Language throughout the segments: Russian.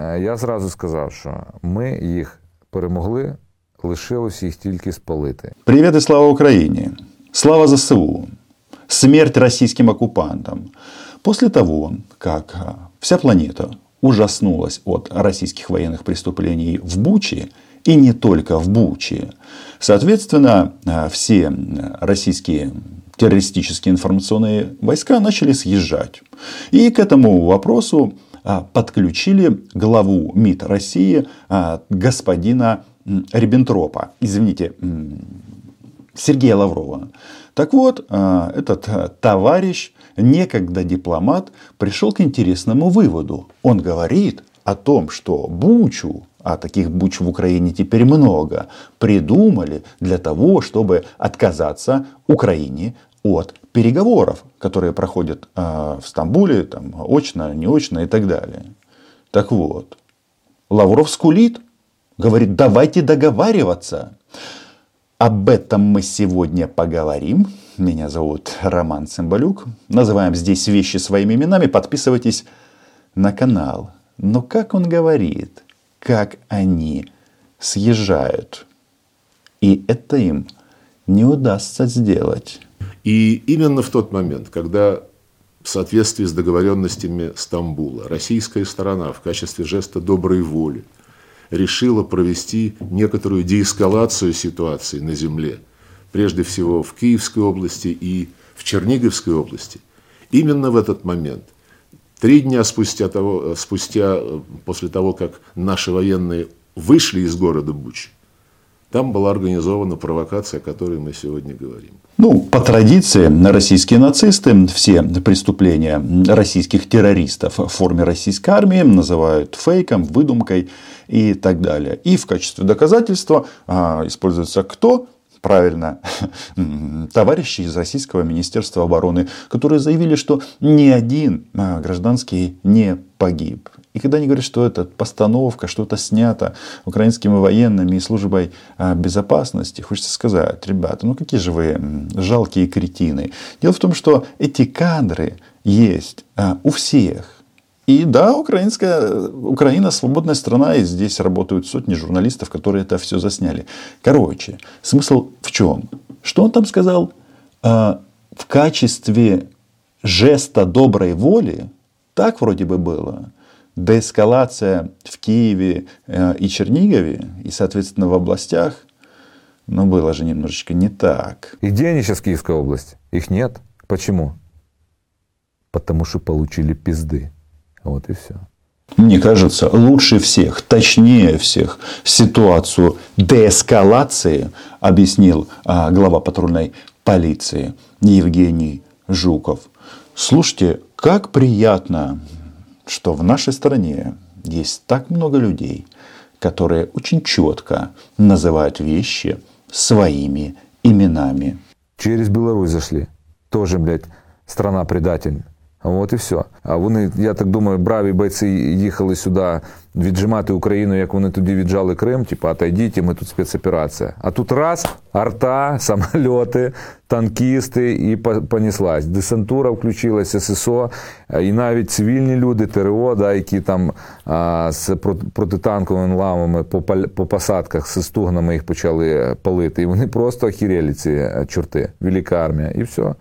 Е, я зразу сказав, що ми їх перемогли, лишилось їх тільки спалити. Привет и слава Украине! Слава ЗСУ! Смерть российским оккупантам! После того, как а, вся планета ужаснулась от российских военных преступлений в Буче, и не только в Буче, соответственно, а, все российские террористические информационные войска начали съезжать. И к этому вопросу а, подключили главу МИД России господина Риббентропа. Извините, Сергея Лаврова. Так вот, а, этот а, товарищ, некогда дипломат, пришел к интересному выводу. Он говорит о том, что Бучу, а таких Буч в Украине теперь много, придумали для того, чтобы отказаться Украине от переговоров, которые проходят а, в Стамбуле, там, очно, неочно и так далее. Так вот, Лавров скулит, говорит, давайте договариваться. Об этом мы сегодня поговорим. Меня зовут Роман Цымбалюк. Называем здесь вещи своими именами. Подписывайтесь на канал. Но как он говорит, как они съезжают. И это им не удастся сделать. И именно в тот момент, когда в соответствии с договоренностями Стамбула российская сторона в качестве жеста доброй воли – решила провести некоторую деэскалацию ситуации на земле, прежде всего в Киевской области и в Черниговской области. Именно в этот момент, три дня спустя, того, спустя после того, как наши военные вышли из города Буч, там была организована провокация, о которой мы сегодня говорим. Ну, по традиции, российские нацисты все преступления российских террористов в форме российской армии называют фейком, выдумкой и так далее. И в качестве доказательства а, используется кто? правильно, товарищи из Российского Министерства обороны, которые заявили, что ни один а, гражданский не погиб. И когда они говорят, что это постановка, что-то снято украинскими военными и службой а, безопасности, хочется сказать, ребята, ну какие же вы жалкие кретины. Дело в том, что эти кадры есть а, у всех. И да, украинская, Украина свободная страна, и здесь работают сотни журналистов, которые это все засняли. Короче, смысл в чем? Что он там сказал? А, в качестве жеста доброй воли, так вроде бы было, деэскалация в Киеве э, и Чернигове, и, соответственно, в областях, но было же немножечко не так. И где они сейчас в Киевской области? Их нет. Почему? Потому что получили пизды. Вот и все. Мне кажется, лучше всех, точнее всех ситуацию деэскалации объяснил а, глава патрульной полиции Евгений Жуков. Слушайте, как приятно, что в нашей стране есть так много людей, которые очень четко называют вещи своими именами. Через Беларусь зашли. Тоже, блядь, страна-предатель. От і все. А вони, я так думаю, браві бойці їхали сюди віджимати Україну, як вони тоді віджали Крим, типу, отойдіть, ми тут спецоперація. А тут раз, арта, самоліти, танкісти і понеслась. Десантура включилася, ССО, і навіть цивільні люди, ТРО, да, які там а, з протитанковими ламами по по посадках з стугнами їх почали палити. І вони просто охерели, ці чорти. Велика армія. І все.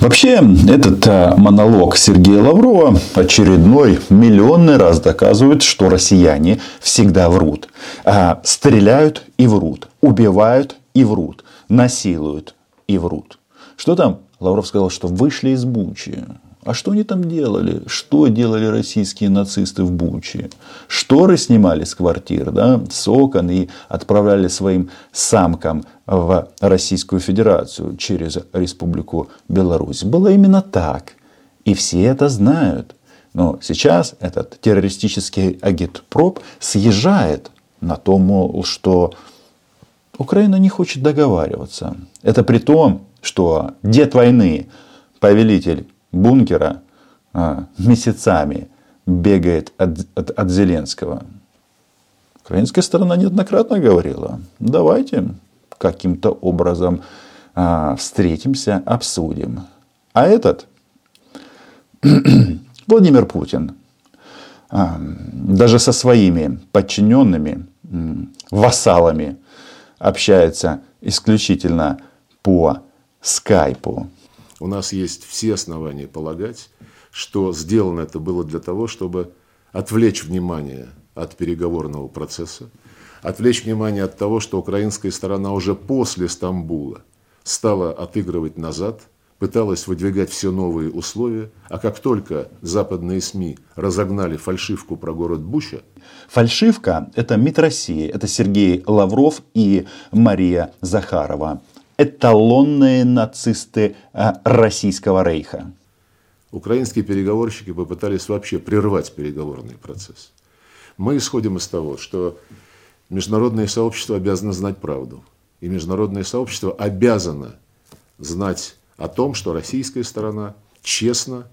Вообще, этот монолог Сергея Лаврова очередной миллионный раз доказывает, что россияне всегда врут. А, стреляют и врут, убивают и врут, насилуют и врут. Что там? Лавров сказал, что вышли из Бучи. А что они там делали? Что делали российские нацисты в Буче? Шторы снимали с квартир, да, с окон и отправляли своим самкам в Российскую Федерацию через Республику Беларусь. Было именно так. И все это знают. Но сейчас этот террористический агитпроп съезжает на то, мол, что Украина не хочет договариваться. Это при том, что дед войны, повелитель бункера, а, месяцами бегает от, от, от Зеленского. Украинская сторона неоднократно говорила, давайте каким-то образом а, встретимся, обсудим. А этот Владимир Путин а, даже со своими подчиненными, вассалами общается исключительно по скайпу. У нас есть все основания полагать, что сделано это было для того, чтобы отвлечь внимание от переговорного процесса, отвлечь внимание от того, что украинская сторона уже после Стамбула стала отыгрывать назад, пыталась выдвигать все новые условия, а как только западные СМИ разогнали фальшивку про город Буча, Фальшивка – это МИД России, это Сергей Лавров и Мария Захарова. Эталонные нацисты э, российского рейха. украинские переговорщики попытались вообще прервать переговорный процесс. Мы исходим из того, что международное сообщество обязано знать правду. И международное сообщество обязано знать о том, что российская сторона честно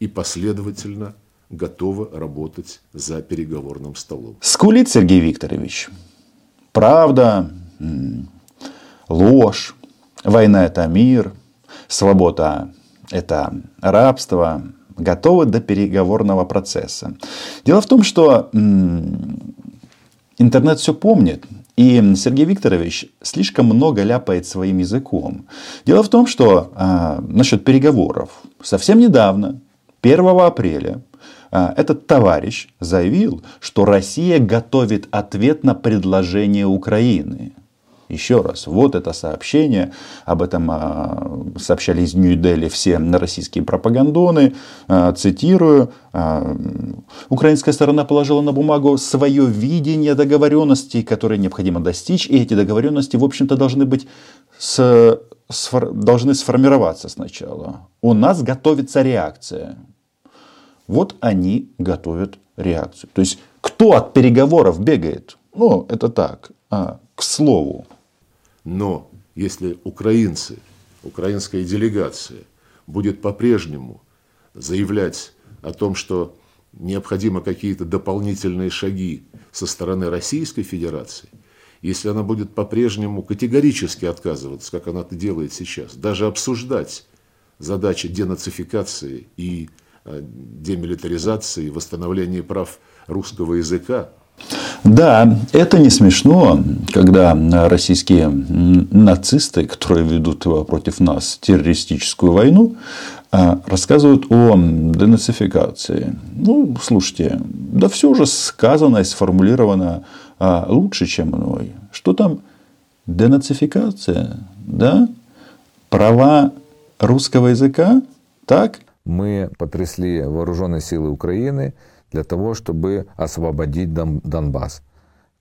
и последовательно готова работать за переговорным столом. Скулит Сергей Викторович. Правда, ложь, война – это мир, свобода – это рабство, готовы до переговорного процесса. Дело в том, что интернет все помнит, и Сергей Викторович слишком много ляпает своим языком. Дело в том, что а, насчет переговоров совсем недавно, 1 апреля, а, этот товарищ заявил, что Россия готовит ответ на предложение Украины. Еще раз, вот это сообщение, об этом а, сообщали из Нью-Дели все российские пропагандоны, а, цитирую, а, украинская сторона положила на бумагу свое видение договоренностей, которые необходимо достичь, и эти договоренности, в общем-то, должны быть с, должны сформироваться сначала. У нас готовится реакция. Вот они готовят реакцию. То есть, кто от переговоров бегает? Ну, это так, а, к слову. Но если украинцы, украинская делегация будет по-прежнему заявлять о том, что необходимы какие-то дополнительные шаги со стороны Российской Федерации, если она будет по-прежнему категорически отказываться, как она это делает сейчас, даже обсуждать задачи денацификации и э, демилитаризации, восстановления прав русского языка, Да, это не смешно, когда российские нацисты, которые ведут против нас террористическую войну, а, рассказывают о денацификации. Ну, слушайте, да все уже сказано и сформулировано а, лучше, чем мной. Что там? Денацификация, да? Права русского языка, так? Мы потрясли вооруженные сили України для того, щоб освободити Донбас.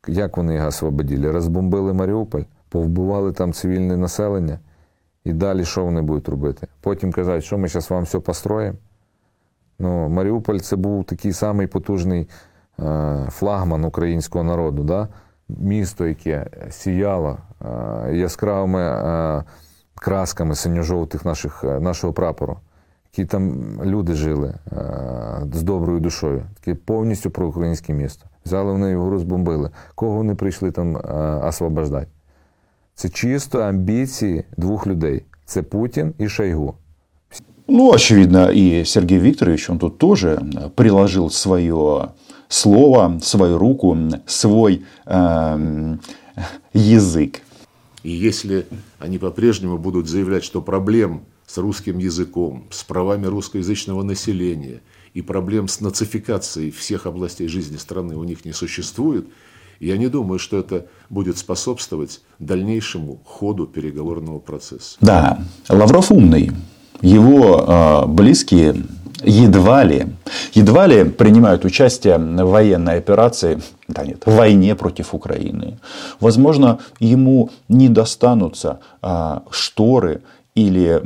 Як вони його освободили? Розбомбили Маріуполь, повбивали там цивільне населення. І далі що вони будуть робити? Потім казати, що ми зараз вам все построїмо. Ну, Маріуполь це був такий самий потужний е, флагман українського народу. Да? Місто, яке сіяло е, яскравими е, красками синьо-жовтих нашого прапору, які там люди жили е, з доброю душою, таке повністю проукраїнське місто. Взяли вони його розбомбили. Кого вони прийшли там е, освобождати? Це чисто амбіції двох людей: це Путін і Шойгу. Ну, очевидно, и Сергей Викторович, он тут тоже э, приложил свое слово, свою руку, свой эм, язык. И если они по-прежнему будут заявлять, что проблем с русским языком, с правами русскоязычного населения и проблем с нацификацией всех областей жизни страны у них не существует, я не думаю, что это будет способствовать дальнейшему ходу переговорного процесса. Да, Лавров умный. Его э, близкие едва ли, едва ли принимают участие в военной операции, да нет, в войне против Украины. Возможно, ему не достанутся а, шторы или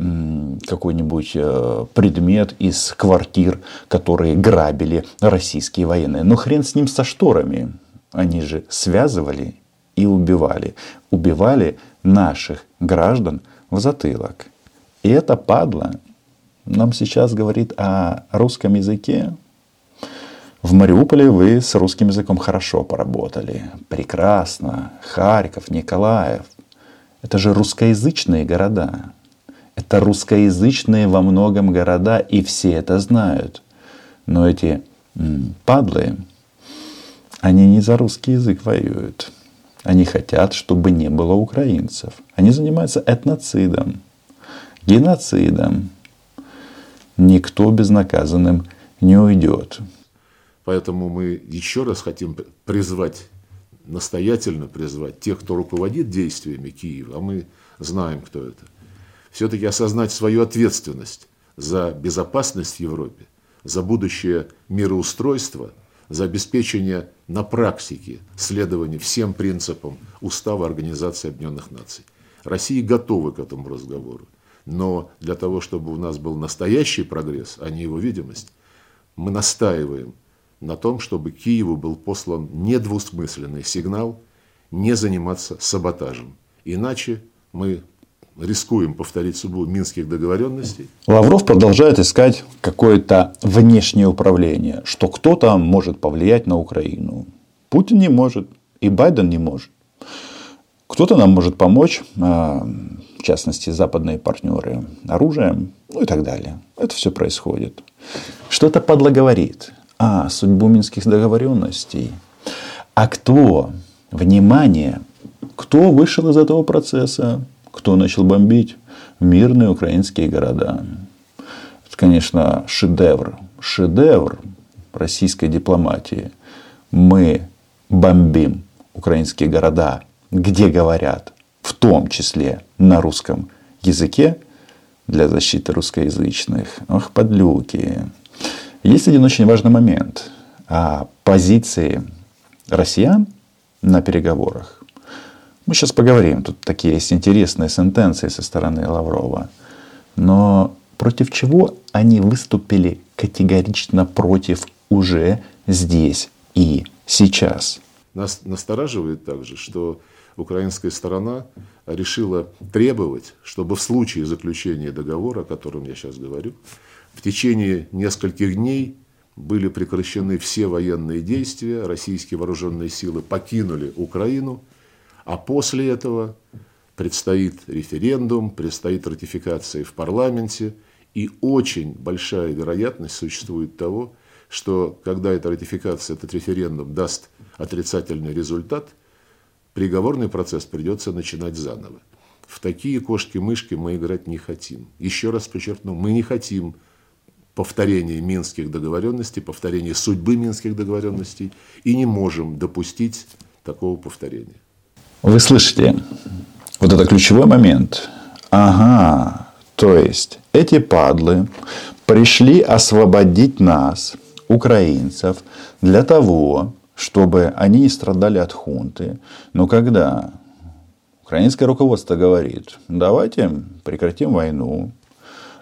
какой-нибудь э, предмет из квартир, которые грабили российские военные. Но хрен с ним со шторами. Они же связывали и убивали. Убивали наших граждан в затылок. И это падла нам сейчас говорит о русском языке. В Мариуполе вы с русским языком хорошо поработали. Прекрасно. Харьков, Николаев. Это же русскоязычные города. Это русскоязычные во многом города, и все это знают. Но эти падлы, они не за русский язык воюют. Они хотят, чтобы не было украинцев. Они занимаются этноцидом, геноцидом. Никто безнаказанным не уйдет. Поэтому мы еще раз хотим призвать, настоятельно призвать тех, кто руководит действиями Киева, а мы знаем, кто это, все-таки осознать свою ответственность за безопасность в Европе, за будущее мироустройство, за обеспечение на практике следования всем принципам Устава Организации Объединенных Наций. Россия готова к этому разговору. Но для того, чтобы у нас был настоящий прогресс, а не его видимость, мы настаиваем на том, чтобы Киеву был послан недвусмысленный сигнал не заниматься саботажем. Иначе мы рискуем повторить судьбу минских договоренностей. Лавров продолжает искать какое-то внешнее управление, что кто-то может повлиять на Украину. Путин не может, и Байден не может. Кто-то нам может помочь, а, в частности, западные партнеры, оружием, ну и так далее. Это все происходит. Что-то подло говорит. А, судьбу минских договоренностей. А кто, внимание, кто вышел из этого процесса? Кто начал бомбить мирные украинские города. Это, конечно, шедевр. Шедевр российской дипломатии. Мы бомбим украинские города, где говорят, в том числе на русском языке, для защиты русскоязычных. Ох, подлюки. Есть один очень важный момент. А позиции россиян на переговорах мы сейчас поговорим. Тут такие есть интересные сентенции со стороны Лаврова. Но против чего они выступили категорично против уже здесь и сейчас? Нас настораживает также, что украинская сторона решила требовать, чтобы в случае заключения договора, о котором я сейчас говорю, в течение нескольких дней были прекращены все военные действия, российские вооруженные силы покинули Украину – а после этого предстоит референдум, предстоит ратификация в парламенте, и очень большая вероятность существует того, что когда эта ратификация, этот референдум даст отрицательный результат, приговорный процесс придется начинать заново. В такие кошки-мышки мы играть не хотим. Еще раз подчеркну, мы не хотим повторения минских договоренностей, повторения судьбы минских договоренностей и не можем допустить такого повторения. Вы слышите, вот это ключевой момент. Ага, то есть эти падлы пришли освободить нас, украинцев, для того, чтобы они не страдали от хунты. Но когда украинское руководство говорит, давайте прекратим войну,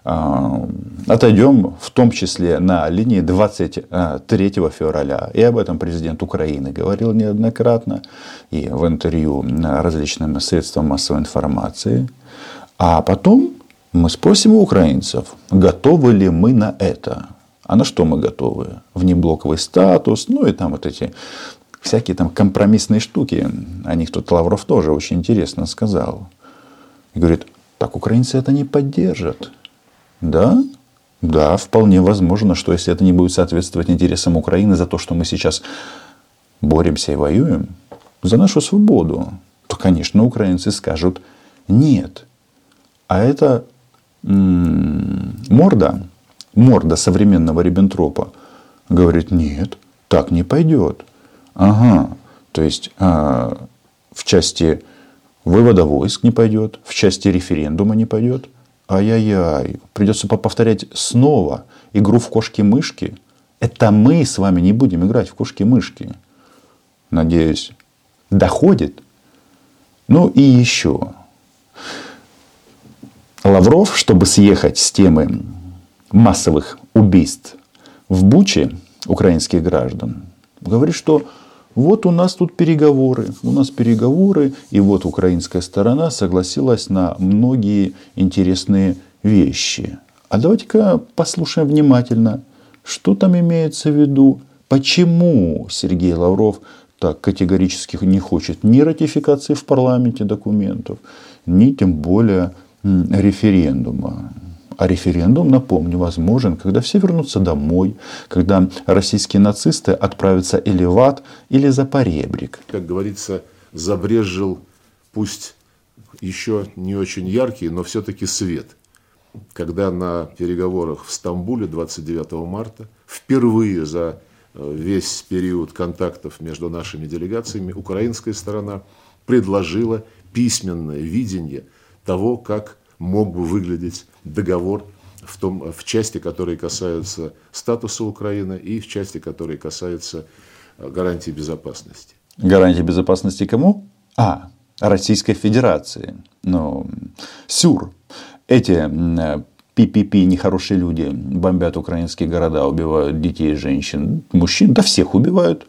отойдем в том числе на линии 23 февраля. И об этом президент Украины говорил неоднократно и в интервью различным средствам массовой информации. А потом мы спросим у украинцев, готовы ли мы на это. А на что мы готовы? Внеблоковый статус, ну и там вот эти всякие там компромиссные штуки. О них тут Лавров тоже очень интересно сказал. И говорит, так украинцы это не поддержат. Да, да, вполне возможно, что если это не будет соответствовать интересам Украины за то, что мы сейчас боремся и воюем за нашу свободу, то, конечно, украинцы скажут нет. А это морда, морда современного Риббентропа говорит, нет, так не пойдет. Ага, то есть а, в части вывода войск не пойдет, в части референдума не пойдет, Ай-яй-яй, придется повторять снова игру в кошки-мышки. Это мы с вами не будем играть в кошки-мышки. Надеюсь, доходит. Ну и еще. Лавров, чтобы съехать с темы массовых убийств в Буче украинских граждан, говорит, что вот у нас тут переговоры, у нас переговоры, и вот украинская сторона согласилась на многие интересные вещи. А давайте-ка послушаем внимательно, что там имеется в виду, почему Сергей Лавров так категорически не хочет ни ратификации в парламенте документов, ни тем более референдума. А референдум, напомню, возможен, когда все вернутся домой, когда российские нацисты отправятся или в ад, или за поребрик. Как говорится, забрежил пусть еще не очень яркий, но все-таки свет. Когда на переговорах в Стамбуле 29 марта впервые за э, весь период контактов между нашими делегациями украинская сторона предложила письменное видение того, как мог бы выглядеть договор в, том, в части, которые касаются статуса Украины и в части, которые касаются э, гарантии безопасности. Гарантии безопасности кому? А, Российской Федерации. Ну, СЮР. Эти ППП, нехорошие люди, бомбят украинские города, убивают детей, женщин, мужчин, да всех убивают.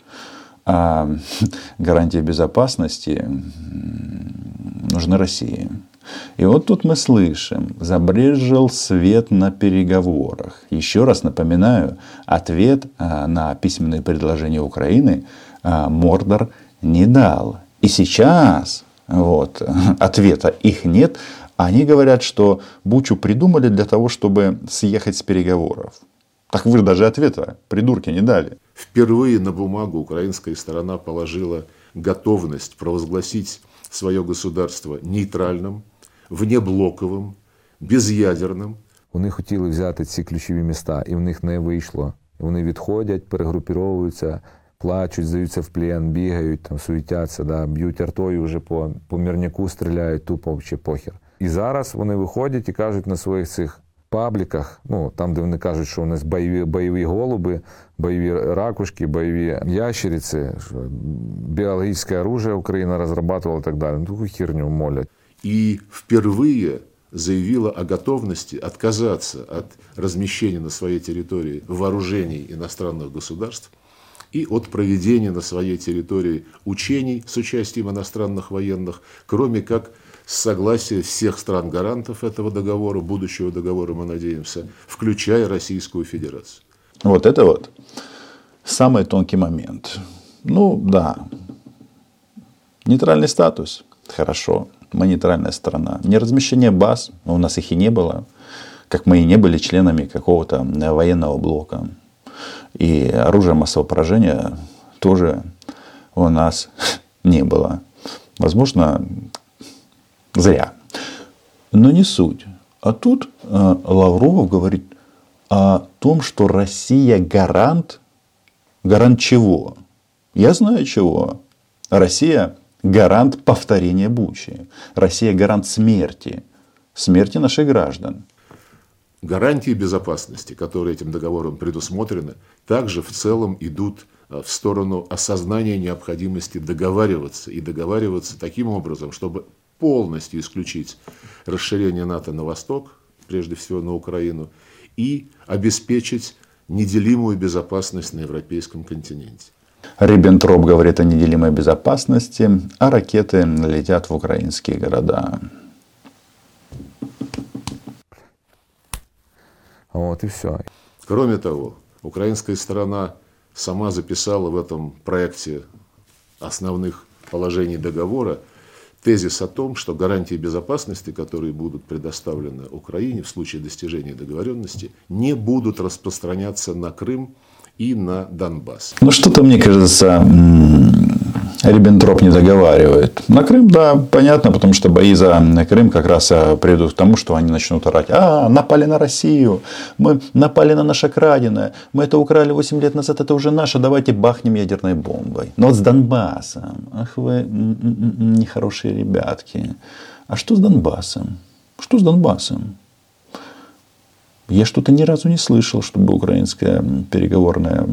А гарантия безопасности нужны России. И вот тут мы слышим, забрежил свет на переговорах. Еще раз напоминаю, ответ а, на письменные предложения Украины а, Мордор не дал. И сейчас вот, ответа их нет. Они говорят, что Бучу придумали для того, чтобы съехать с переговоров. Так вы даже ответа, придурки, не дали. Впервые на бумагу украинская сторона положила готовность провозгласить свое государство нейтральным, внеблоковим, без'ядерним. Вони хотіли взяти ці ключові міста, і в них не вийшло. Вони відходять, перегрупіровуються, плачуть, здаються в плен, бігають, там, суетяться, да, б'ють артою вже по, по мірняку, стріляють тупо чи похер. І зараз вони виходять і кажуть на своїх цих пабліках, ну там, де вони кажуть, що у нас бойові бойові голуби, бойові ракушки, бойові ящериці, що біологічне оружие Україна розрабатувала і так далі. Ну, таку херню молять. И впервые заявила о готовности отказаться от размещения на своей территории вооружений иностранных государств и от проведения на своей территории учений с участием иностранных военных, кроме как с согласия всех стран-гарантов этого договора, будущего договора, мы надеемся, включая Российскую Федерацию. Вот это вот самый тонкий момент. Ну да, нейтральный статус, хорошо, мы нейтральная страна. Не размещение баз, у нас их и не было, как мы и не были членами какого-то военного блока. И оружие массового поражения тоже у нас не было. Возможно, зря. Но не суть. А тут э, Лавров говорит о том, что Россия гарант. Гарант чего? Я знаю чего. Россия гарант повторения Бучи. Россия гарант смерти. Смерти наших граждан. Гарантии безопасности, которые этим договором предусмотрены, также в целом идут а, в сторону осознания необходимости договариваться и договариваться таким образом, чтобы полностью исключить расширение НАТО на восток, прежде всего на Украину, и обеспечить неделимую безопасность на европейском континенте. Риббентроп говорит о неделимой безопасности, а ракеты летят в украинские города. Вот и все. Кроме того, украинская сторона сама записала в этом проекте основных положений договора тезис о том, что гарантии безопасности, которые будут предоставлены Украине в случае достижения договоренности, не будут распространяться на Крым и на Донбасс. Ну, что-то, мне кажется, Риббентроп не договаривает. На Крым, да, понятно, потому что бои за Крым как раз а, приведут к тому, что они начнут орать. А, напали на Россию, мы напали на наше краденое, мы это украли 8 лет назад, это уже наше, давайте бахнем ядерной бомбой. Но вот с Донбассом, ах вы нехорошие ребятки. А что с Донбассом? Что с Донбассом? Я что-то ни разу не слышал, чтобы украинская переговорная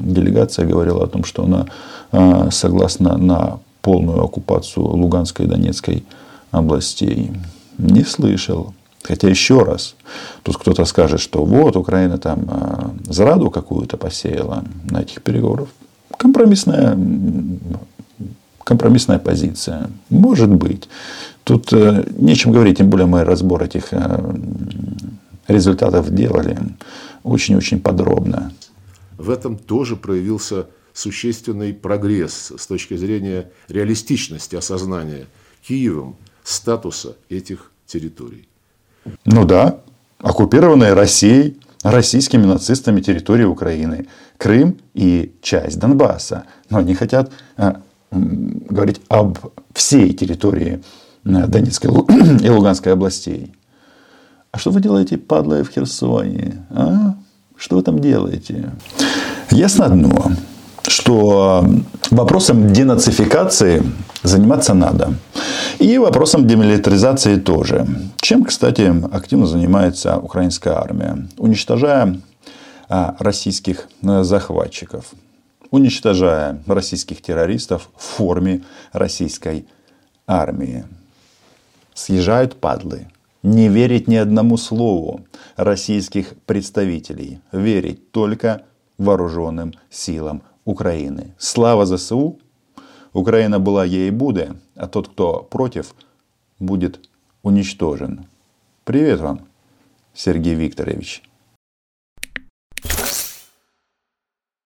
делегация говорила о том, что она а, согласна на полную оккупацию Луганской и Донецкой областей. Не слышал. Хотя еще раз, тут кто-то скажет, что вот Украина там а, зраду какую-то посеяла на этих переговорах. Компромиссная, компромиссная позиция. Может быть. Тут э, нечем говорить, тем более мы разбор этих э, результатов делали очень-очень подробно. В этом тоже проявился существенный прогресс с точки зрения реалистичности осознания Киевом статуса этих территорий. Ну да, оккупированной Россией, российскими нацистами территории Украины, Крым и часть Донбасса. Но они хотят э, говорить об всей территории э, Донецкой и Луганской областей. А что вы делаете, падлая, в Херсоне? А? Что вы там делаете? Ясно одно, что вопросом денацификации заниматься надо. И вопросом демилитаризации тоже. Чем, кстати, активно занимается украинская армия. Уничтожая а, российских э, захватчиков. Уничтожая российских террористов в форме российской армии. Съезжают падлы. Не верить ни одному слову российских представителей. Верить только вооруженным силам Украины. Слава ЗСУ! Украина была ей и будет, а тот, кто против, будет уничтожен. Привет вам, Сергей Викторович.